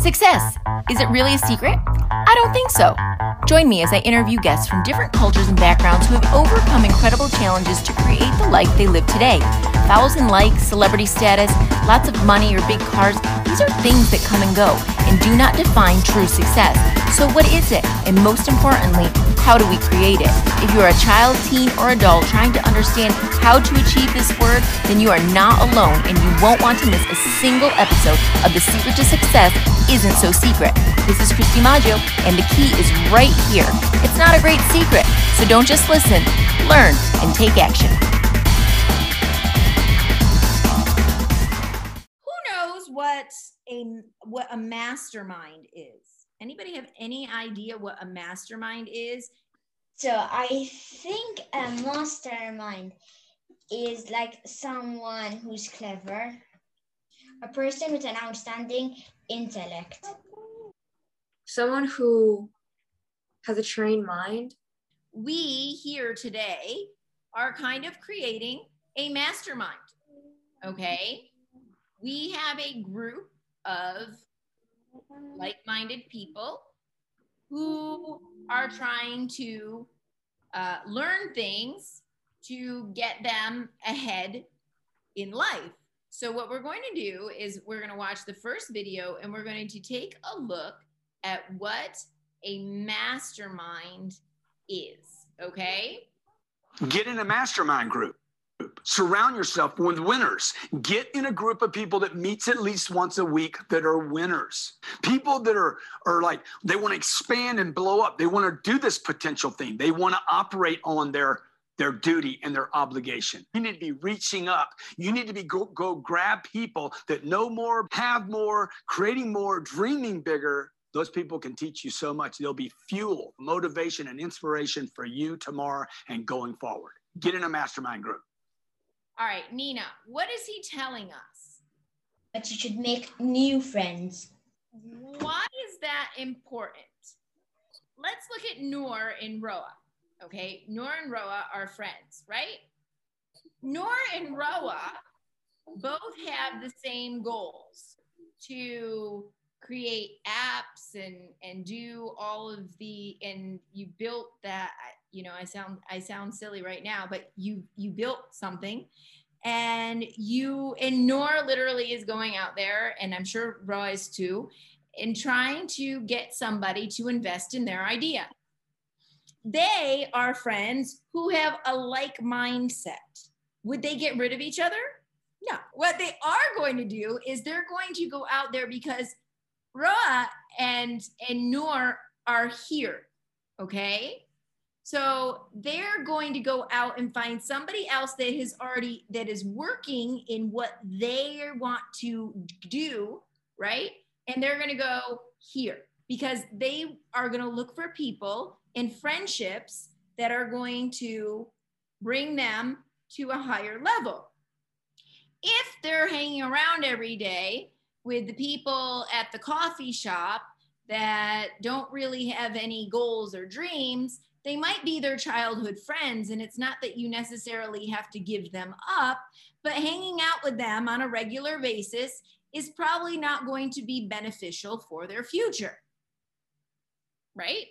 Success. Is it really a secret? I don't think so. Join me as I interview guests from different cultures and backgrounds who have overcome incredible challenges to create the life they live today. Thousand likes, celebrity status, lots of money, or big cars, these are things that come and go and do not define true success. So, what is it? And most importantly, how do we create it? If you're a child, teen, or adult trying to understand how to achieve this word, then you are not alone and you won't want to miss a single episode of The Secret to Success Isn't So Secret. This is Christy Maggio, and the key is right here. It's not a great secret, so don't just listen, learn, and take action. A what a mastermind is? Anybody have any idea what a mastermind is? So I think a mastermind is like someone who's clever, a person with an outstanding intellect. Someone who has a trained mind. We here today are kind of creating a mastermind. Okay. We have a group of like minded people who are trying to uh, learn things to get them ahead in life. So, what we're going to do is we're going to watch the first video and we're going to take a look at what a mastermind is. Okay. Get in a mastermind group. Surround yourself with winners. Get in a group of people that meets at least once a week that are winners. People that are are like they want to expand and blow up. They want to do this potential thing. They want to operate on their their duty and their obligation. You need to be reaching up. You need to be go, go grab people that know more, have more, creating more, dreaming bigger. Those people can teach you so much. They'll be fuel, motivation, and inspiration for you tomorrow and going forward. Get in a mastermind group. All right, Nina, what is he telling us? That you should make new friends. Why is that important? Let's look at Noor and Roa. Okay, Noor and Roa are friends, right? Noor and Roa both have the same goals to create apps and and do all of the and you built that you know i sound i sound silly right now but you you built something and you and Noor literally is going out there and i'm sure roa is too in trying to get somebody to invest in their idea they are friends who have a like mindset would they get rid of each other no what they are going to do is they're going to go out there because Roa and and Noor are here. Okay. So they're going to go out and find somebody else that has already that is working in what they want to do, right? And they're going to go here because they are going to look for people and friendships that are going to bring them to a higher level. If they're hanging around every day with the people at the coffee shop that don't really have any goals or dreams, they might be their childhood friends. And it's not that you necessarily have to give them up, but hanging out with them on a regular basis is probably not going to be beneficial for their future. Right?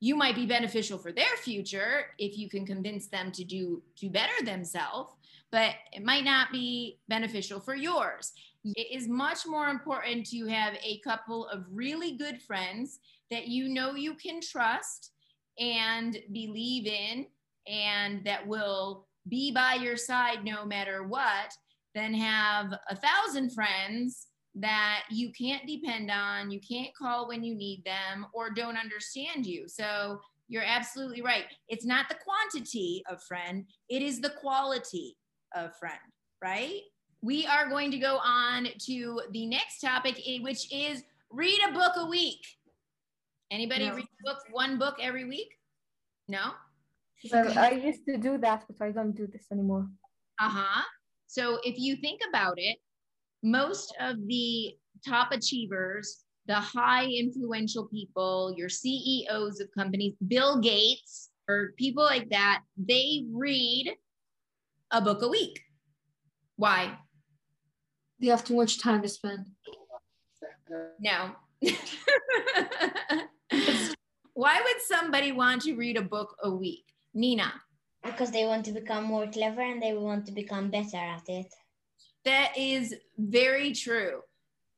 You might be beneficial for their future if you can convince them to do to better themselves, but it might not be beneficial for yours it is much more important to have a couple of really good friends that you know you can trust and believe in and that will be by your side no matter what than have a thousand friends that you can't depend on, you can't call when you need them, or don't understand you. So you're absolutely right. It's not the quantity of friend, it is the quality of friend, right? we are going to go on to the next topic, eh, which is read a book a week. Anybody no. read a book, one book every week? No? Well, I used to do that, but I don't do this anymore. Uh huh. So if you think about it, most of the top achievers, the high influential people, your CEOs of companies, Bill Gates, or people like that, they read a book a week. Why? They have too much time to spend. No, Why would somebody want to read a book a week? Nina, Because they want to become more clever and they want to become better at it. that is very true.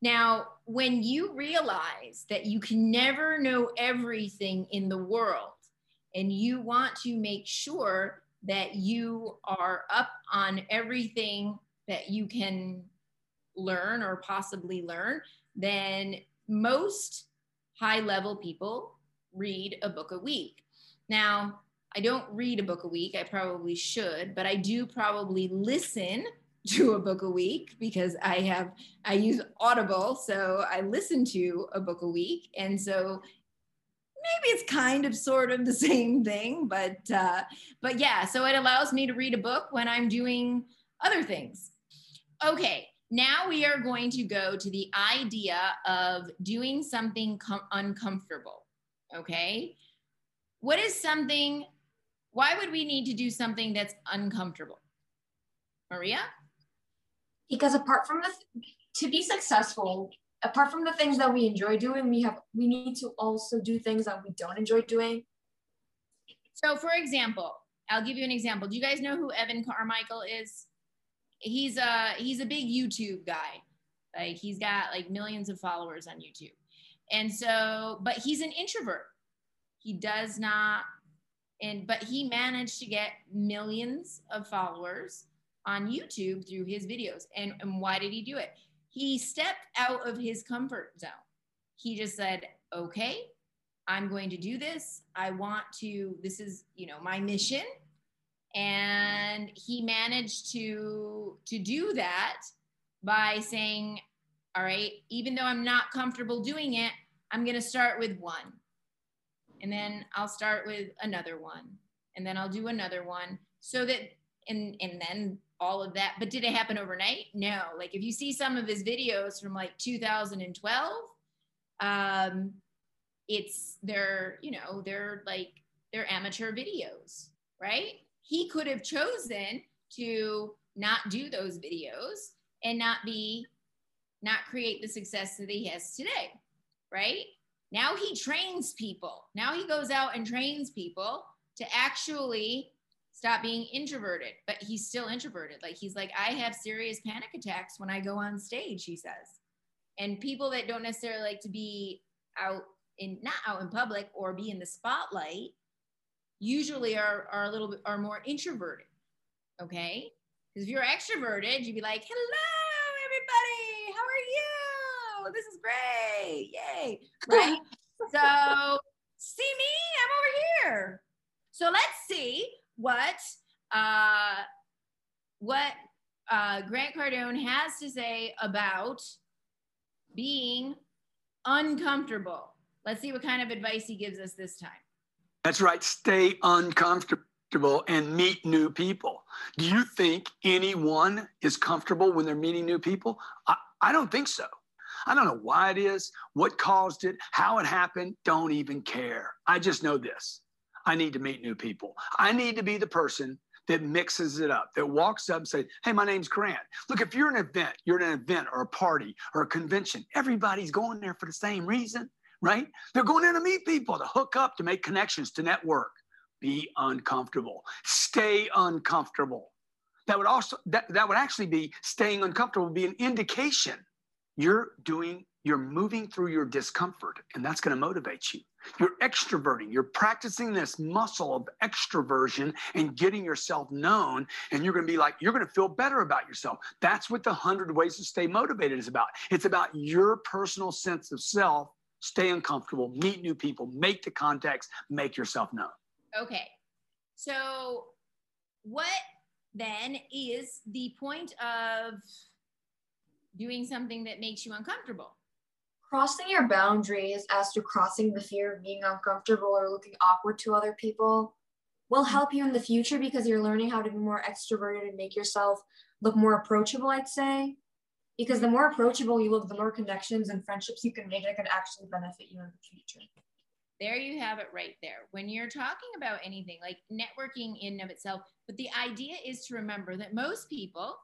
Now, when you realize that you can never know everything in the world and you want to make sure that you are up on everything that you can learn or possibly learn, then most high level people read a book a week. Now, I don't read a book a week. I probably should, but I do probably listen to a book a week because I have I use Audible, so I listen to a book a week, and so maybe it's kind of sort of the same thing, but uh, but yeah, so it allows me to read a book when I'm doing other things. Okay, now we are going to go to the idea of doing something com- uncomfortable. Okay, what is something? Why would we need to do something that's uncomfortable? Maria? because apart from the to be successful apart from the things that we enjoy doing we have we need to also do things that we don't enjoy doing So, for example, I'll give you an example. Do you guys know who Evan Carmichael is? He's a he's a big YouTube guy. Like he's got like millions of followers on YouTube. And so, but he's an introvert. He does not and but he managed to get millions of followers on YouTube through his videos. And, and why did he do it? He stepped out of his comfort zone. He just said, okay, I'm going to do this. I want to, this is, you know, my mission. And he managed to to do that by saying, all right, even though I'm not comfortable doing it, I'm going to start with one. And then I'll start with another one. And then I'll do another one so that and and then all of that. But did it happen overnight? No. Like if you see some of his videos from like 2012, um, it's they're you know they're like they're amateur videos right he could have chosen to not do those videos and not be not create the success that he has today right? Now he trains people. Now he goes out and trains people to actually stop being introverted but he's still introverted. Like he's like i have serious panic attacks when i go on stage he says. And people that don't necessarily like to be out in not out in public or be in the spotlight usually are, are a little bit are more introverted okay? Because if you're extroverted you'd be like hello how are you this is great yay right so see me i'm over here so let's see what uh what uh grant cardone has to say about being uncomfortable let's see what kind of advice he gives us this time That's right. Stay uncomfortable and meet new people. Do you think anyone is comfortable when they're meeting new people? I, I don't think so. I don't know why it is, what caused it, how it happened. Don't even care. I just know this. I need to meet new people. I need to be the person that mixes it up, that walks up and says, Hey, my name's Grant. Look, if you're an event, you're at an event or a party or a convention, everybody's going there for the same reason right? They're going there to meet people, to hook up, to make connections, to network. Be uncomfortable. Stay uncomfortable. That would also that, that would actually be staying uncomfortable, would be an indication you're doing, you're moving through your discomfort, and that's going to motivate you. You're extroverting, you're practicing this muscle of extroversion and getting yourself known, and you're going to be like, you're going to feel better about yourself. That's what the 100 Ways to Stay Motivated is about. It's about your personal sense of self stay uncomfortable, meet new people, make the contacts, make yourself known. Okay. So, what then is the point of doing something that makes you uncomfortable? crossing your boundaries as to crossing the fear of being uncomfortable or looking awkward to other people will help you in the future because you're learning how to be more extroverted and make yourself look more approachable i'd say because the more approachable you look the more connections and friendships you can make that can actually benefit you in the future There you have it right there. When you're talking about anything like networking in and of itself, but the idea is to remember that most people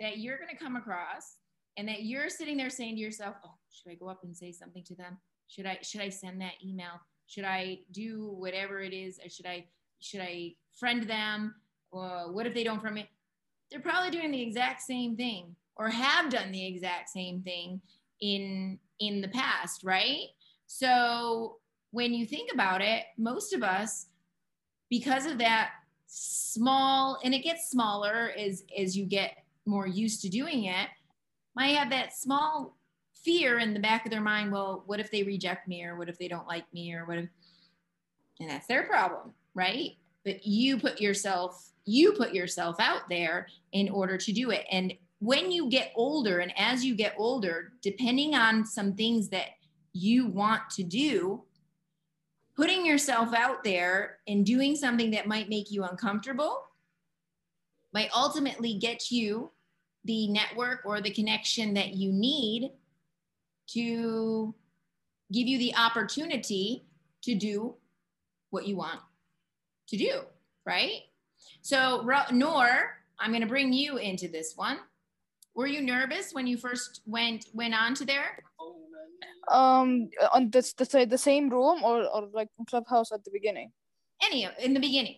that you're going to come across and that you're sitting there saying to yourself, oh should I go up and say something to them? Should I should I send that email? Should I do whatever it is? Or should I should I friend them? Or what if they don't friend me? They're probably doing the exact same thing or have done the exact same thing in in the past, right? So when you think about it, most of us, because of that small, and it gets smaller as as you get more used to doing it, might have that small fear in the back of their mind. Well, what if they reject me, or what if they don't like me, or what if, and that's their problem, right? But you put yourself you put yourself out there in order to do it, and when you get older, and as you get older, depending on some things that you want to do, putting yourself out there and doing something that might make you uncomfortable might ultimately get you the network or the connection that you need to give you the opportunity to do what you want to do, right? So, Noor, I'm going to bring you into this one. Were you nervous when you first went went on to there? Um, on this the, the same room or or like clubhouse at the beginning? Any in the beginning.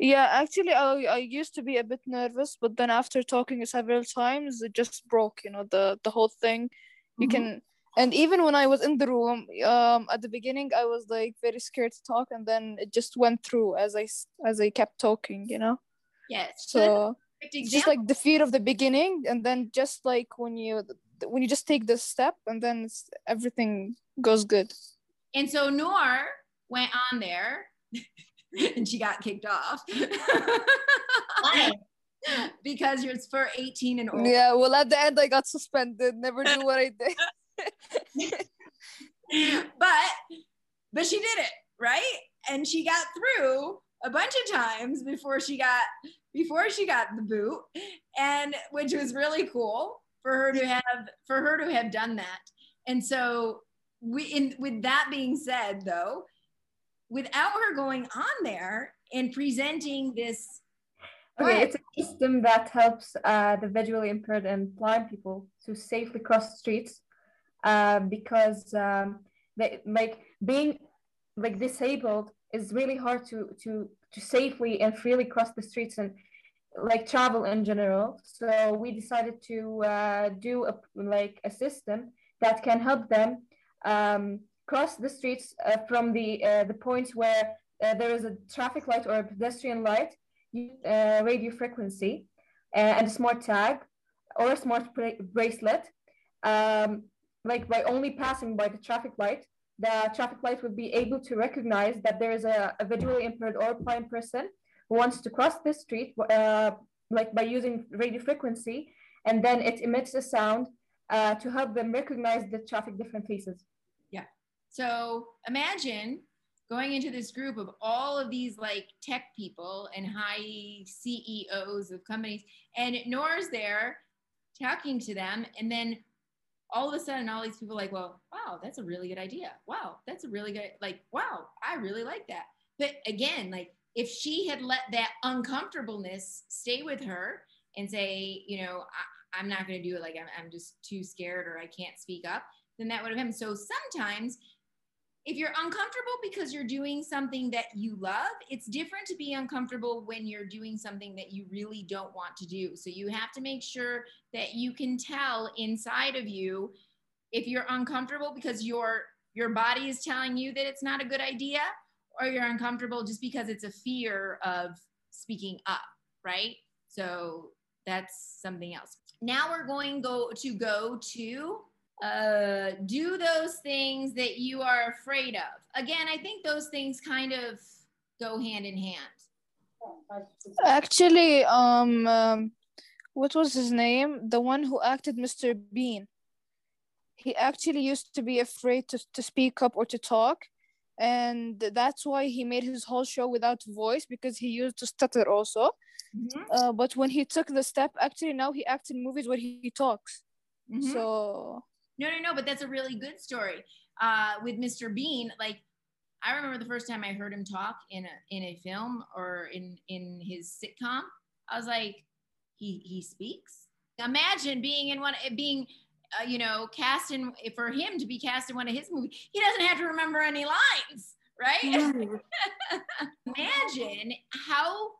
Yeah, actually, I I used to be a bit nervous, but then after talking several times, it just broke. You know, the the whole thing. You mm-hmm. can, and even when I was in the room, um, at the beginning, I was like very scared to talk, and then it just went through as I as I kept talking. You know. Yes. So it's just like the fear of the beginning, and then just like when you when you just take this step, and then it's, everything goes good. And so Noor went on there, and she got kicked off. Why? because it's for 18 and older. Yeah, well, at the end, I got suspended. Never do what I did. but but she did it right, and she got through a bunch of times before she got before she got the boot and which was really cool for her to have for her to have done that and so we in with that being said though without her going on there and presenting this okay it's a system that helps uh, the visually impaired and blind people to safely cross the streets uh, because um, they like being like disabled is really hard to to to safely and freely cross the streets and like travel in general. So we decided to uh, do a, like a system that can help them um, cross the streets uh, from the uh, the points where uh, there is a traffic light or a pedestrian light, uh, radio frequency, uh, and a smart tag or a smart bracelet. Um, like by only passing by the traffic light, the traffic light would be able to recognize that there is a, a visually impaired or blind person who wants to cross the street, like by using radio frequency, and then it emits a sound uh, to help them recognize the traffic different faces. So imagine going into this group of all of these like tech people and high CEOs of companies, and Nora's there talking to them, and then all of a sudden all these people like well wow that's a really good idea. Wow that's a really good like wow i really like that. But again like if she had let that uncomfortableness stay with her and say you know I, am not going to do it like I'm, I'm just too scared or i can't speak up then that would have happened. So sometimes if you're uncomfortable because you're doing something that you love, it's different to be uncomfortable when you're doing something that you really don't want to do. So you have to make sure that you can tell inside of you if you're uncomfortable because your your body is telling you that it's not a good idea or you're uncomfortable just because it's a fear of speaking up, right? So that's something else. Now we're going go to go to uh, do those things that you are afraid of. Again, I think those things kind of go hand in hand. Actually, um, um, what was his name? The one who acted Mr. Bean. He actually used to be afraid to, to speak up or to talk. And that's why he made his whole show without voice because he used to stutter also. Mm-hmm. Uh, but when he took the step, actually now he acts in movies where he, he talks. Mm-hmm. So no, no, no, but that's a really good story. Uh, with Mr. Bean, like I remember the first time I heard him talk in a in a film or in in his sitcom. I was like, he he speaks. Imagine being in one being uh, you know, cast in for him to be cast in one of his movies, he doesn't have to remember any lines, right? Imagine how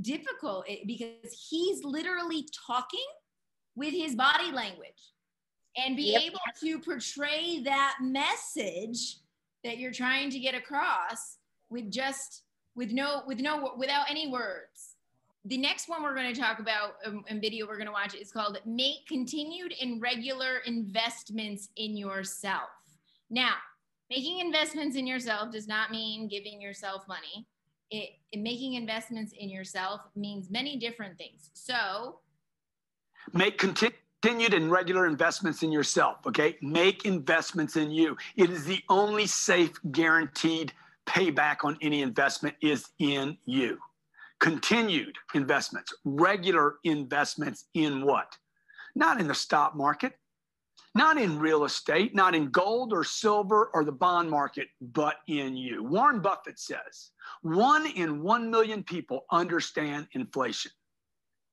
difficult it because he's literally talking with his body language and be Yep. able to portray that message that you're trying to get across with just with no with no without any words. The next one we're going to talk about um, and video we're going to watch is called make continued and regular investments in yourself. Now making investments in yourself does not mean giving yourself money. It, it making investments in yourself means many different things. So Make continued and regular investments in yourself, okay? Make investments in you. It is the only safe, guaranteed payback on any investment is in you. Continued investments, regular investments in what? Not in the stock market, not in real estate, not in gold or silver or the bond market, but in you. Warren Buffett says one in one million people understand inflation.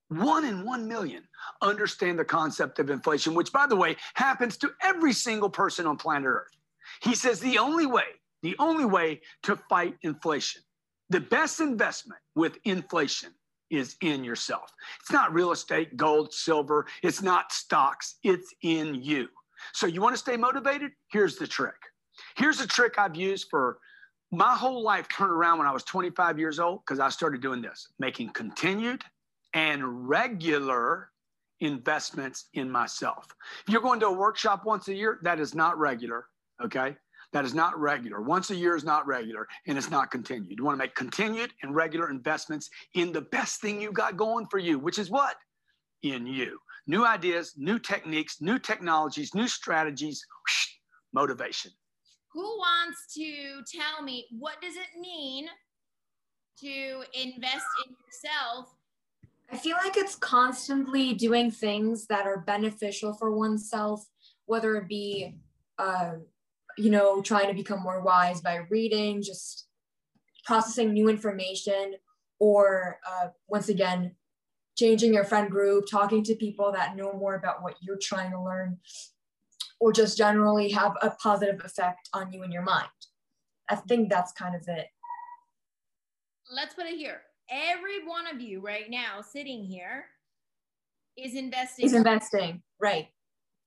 One in one million understand the concept of inflation, which, by the way, happens to every single person on planet Earth. He says the only way, the only way to fight inflation, the best investment with inflation is in yourself. It's not real estate, gold, silver, it's not stocks, it's in you. So, you want to stay motivated? Here's the trick. Here's a trick I've used for my whole life turned around when I was 25 years old because I started doing this, making continued and regular investments in myself. If you're going to a workshop once a year, that is not regular, okay? That is not regular. Once a year is not regular and it's not continued. You want to make continued and regular investments in the best thing you got going for you, which is what? In you. New ideas, new techniques, new technologies, new strategies, whoosh, motivation. who wants to tell me what does it mean to invest in yourself I feel like it's constantly doing things that are beneficial for oneself, whether it be, uh, you know, trying to become more wise by reading, just processing new information, or uh, once again, changing your friend group, talking to people that know more about what you're trying to learn, or just generally have a positive effect on you and your mind. I think that's kind of it. let's put it here every one of you right now sitting here is investing Is investing, right?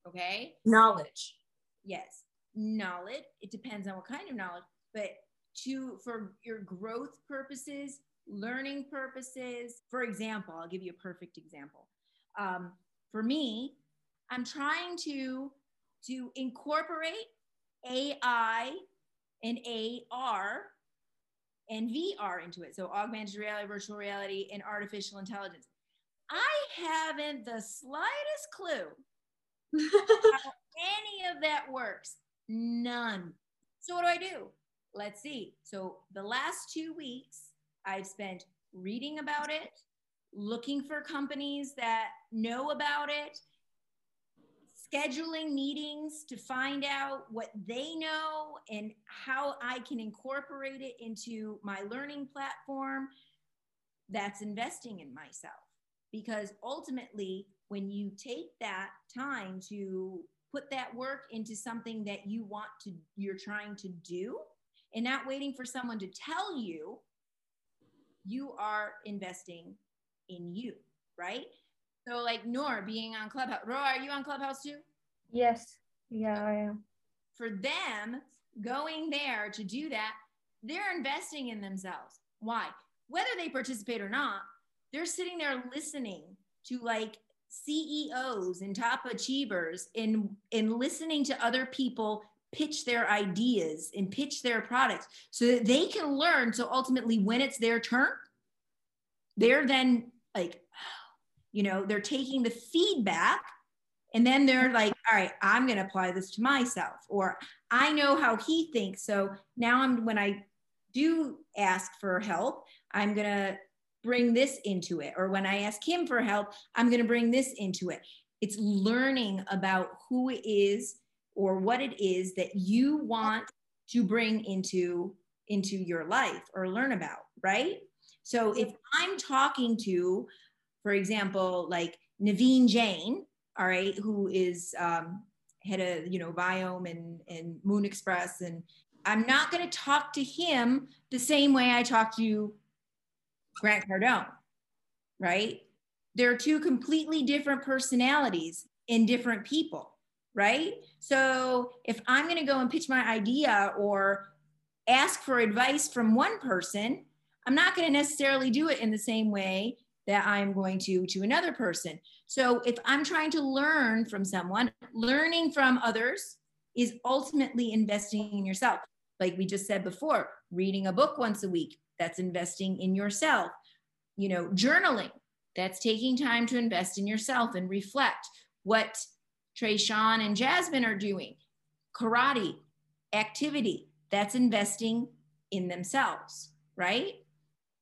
okay Knowledge. yes knowledge it depends on what kind of knowledge but to for your growth purposes learning purposes for example i'll give you a perfect example um, for me i'm trying to to incorporate ai and ar and vr into it so augmented reality virtual reality and artificial intelligence i haven't the slightest clue how any of that works. None. So what do I do? Let's see. So the last two weeks, I've spent reading about it, looking for companies that know about it, scheduling meetings to find out what they know and how I can incorporate it into my learning platform. That's investing in myself because ultimately when you take that time to put that work into something that you want to you're trying to do and not waiting for someone to tell you you are investing in you right so like Noor being on clubhouse Roa, are you on clubhouse too Yes. Yeah, I am. for them going there to do that, they're investing in themselves. Why? Whether they participate or not, they're sitting there listening to like CEOs and top achievers and and listening to other people pitch their ideas and pitch their products so that they can learn so ultimately when it's their turn they're then like you know they're taking the feedback and then they're mm-hmm. like all right i'm going to apply this to myself or i know how he thinks so now i'm when i do ask for help i'm going to bring this into it or when i ask him for help i'm going to bring this into it. It's learning about who it is or what it is that you want to bring into into your life or learn about right? So if i'm talking to for example like naveen jain all right, who is um, head of, you know, Viome and, and Moon Express. And I'm not going to talk to him the same way I talk to Grant Cardone, right? They're two completely different personalities in different people, right? So if I'm going to go and pitch my idea or ask for advice from one person, I'm not going to necessarily do it in the same way that I'm going to to another person. So if I'm trying to learn from someone, learning from others is ultimately investing in yourself. Like we just said before, reading a book once a week, that's investing in yourself. You know, journaling, that's taking time to invest in yourself and reflect what Trayshawn and Jasmine are doing. Karate, activity, that's investing in themselves, right?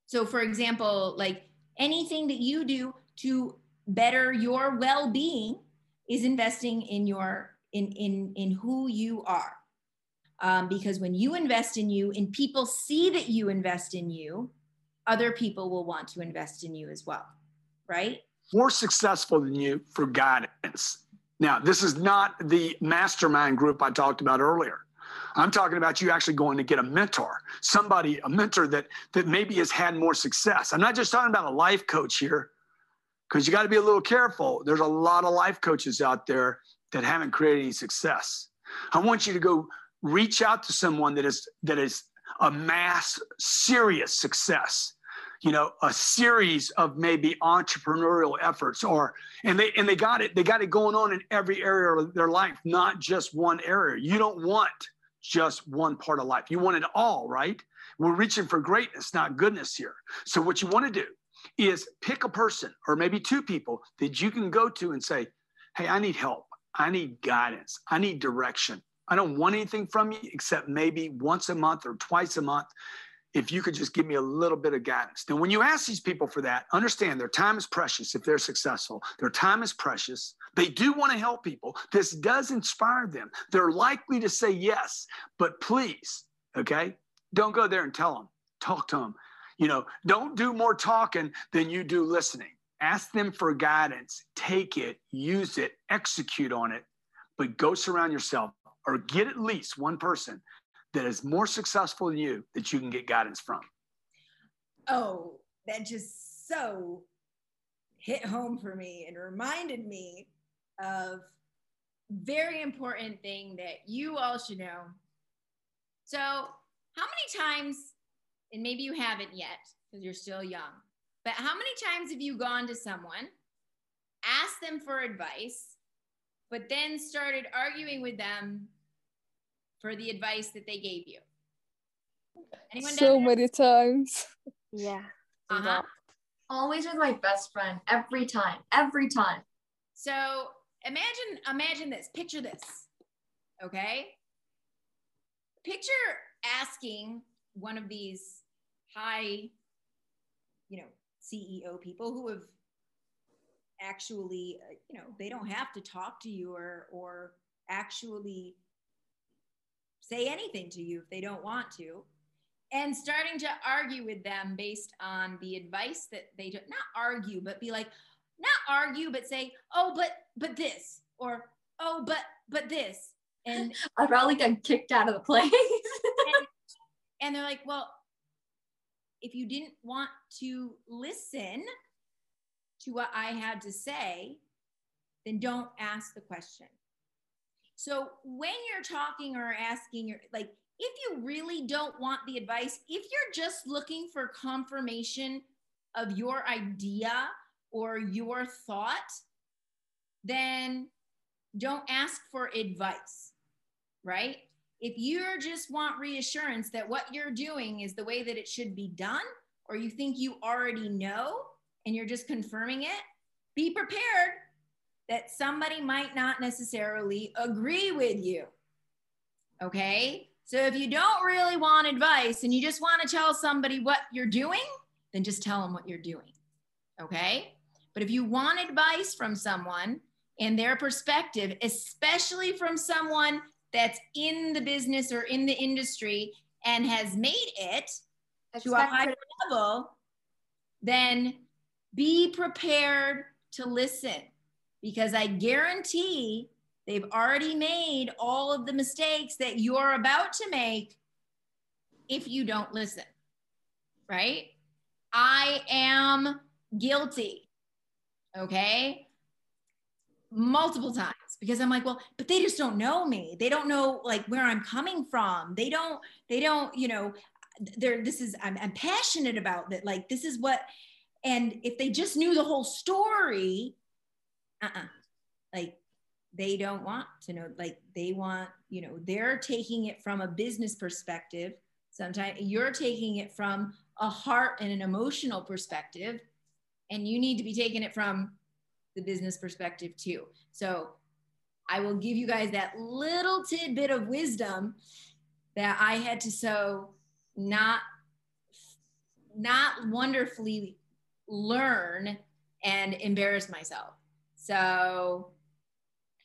So, for example, like anything that you do to better your well-being is investing in your in in in who you are. Um, because when you invest in you and people see that you invest in you other people will want to invest in you as well right? More successful than you for guidance. Now this is not the mastermind group i talked about earlier i'm talking about you actually going to get a mentor somebody a mentor that that maybe has had more success i'm not just talking about a life coach here because you got to be a little careful. There's a lot of life coaches out there that haven't created any success. I want you to go reach out to someone that is that is a mass serious success you know a series of maybe entrepreneurial efforts or and they and they got it they got it going on in every area of their life not just one area you don't want just one part of life you want it all right we're reaching for greatness not goodness here so what you want to do is pick a person or maybe two people that you can go to and say, Hey, I need help. I need guidance. I need direction. I don't want anything from you except maybe once a month or twice a month. If you could just give me a little bit of guidance. Now, when you ask these people for that, understand their time is precious if they're successful. Their time is precious. They do want to help people. This does inspire them. They're likely to say yes, but please, okay, don't go there and tell them. Talk to them you know, don't do more talking than you do listening. Ask them for guidance, take it, use it, execute on it, but go surround yourself or get at least one person that is more successful than you that you can get guidance from. Oh, that just so hit home for me and reminded me of very important thing that you all should know. So, how many times and maybe you haven't yet because you're still young, but how many times have you gone to someone, asked them for advice, but then started arguing with them for the advice that they gave you? Anyone so many times. Yeah. Uh-huh. Always with my best friend, every time, every time. So imagine, imagine this, picture this. Okay. Picture asking one of these high, you know, CEO people who have actually, uh, you know, they don't have to talk to you or or actually say anything to you if they don't want to. And starting to argue with them based on the advice that they do not argue but be like not argue but say oh but but this or oh but but this. And i probably got kicked out of the place. And, and they're like well if you didn't want to listen to what I had to say, then don't ask the question. So when you're talking or asking, your like, if you really don't want the advice, if you're just looking for confirmation of your idea or your thought, then don't ask for advice, right? if you just want reassurance that what you're doing is the way that it should be done, or you think you already know and you're just confirming it, be prepared that somebody might not necessarily agree with you. Okay. So if you don't really want advice and you just want to tell somebody what you're doing, then just tell them what you're doing. Okay. But if you want advice from someone and their perspective, especially from someone that's in the business or in the industry and has made it to a high level, then be prepared to listen. Because I guarantee they've already made all of the mistakes that you're about to make if you don't listen, right? I am guilty, okay? Multiple times because I'm like, well, but they just don't know me. They don't know like where I'm coming from. They don't, they don't, you know, they're, this is, I'm, I'm passionate about that. Like, this is what, and if they just knew the whole story, uh-uh, like they don't want to know, like they want, you know, they're taking it from a business perspective. Sometimes you're taking it from a heart and an emotional perspective, and you need to be taking it from the business perspective too. So I will give you guys that little tidbit of wisdom that I had to so not not wonderfully learn and embarrass myself. So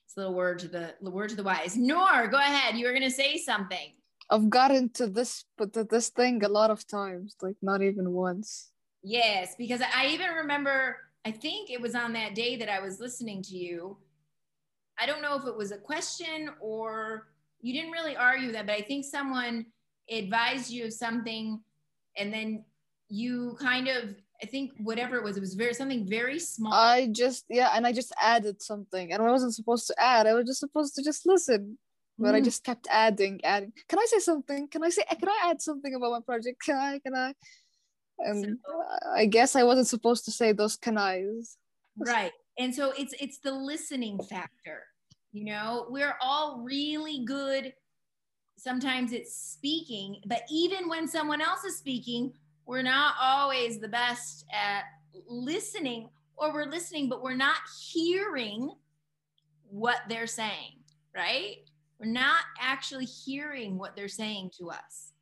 it's a little word to the, the word to the wise. Noor, go ahead. You were gonna say something. I've gotten to this but to this thing a lot of times, like not even once. Yes, because I even remember, I think it was on that day that I was listening to you. I don't know if it was a question or you didn't really argue that, but I think someone advised you of something and then you kind of I think whatever it was, it was very something very small. I just yeah, and I just added something, and I wasn't supposed to add. I was just supposed to just listen, but mm. I just kept adding, adding. Can I say something? Can I say? Can I add something about my project? Can I? Can I? And so, I guess I wasn't supposed to say those can I's. Right, and so it's it's the listening factor. You know, we're all really good. Sometimes it's speaking, but even when someone else is speaking, we're not always the best at listening, or we're listening, but we're not hearing what they're saying, right? We're not actually hearing what they're saying to us.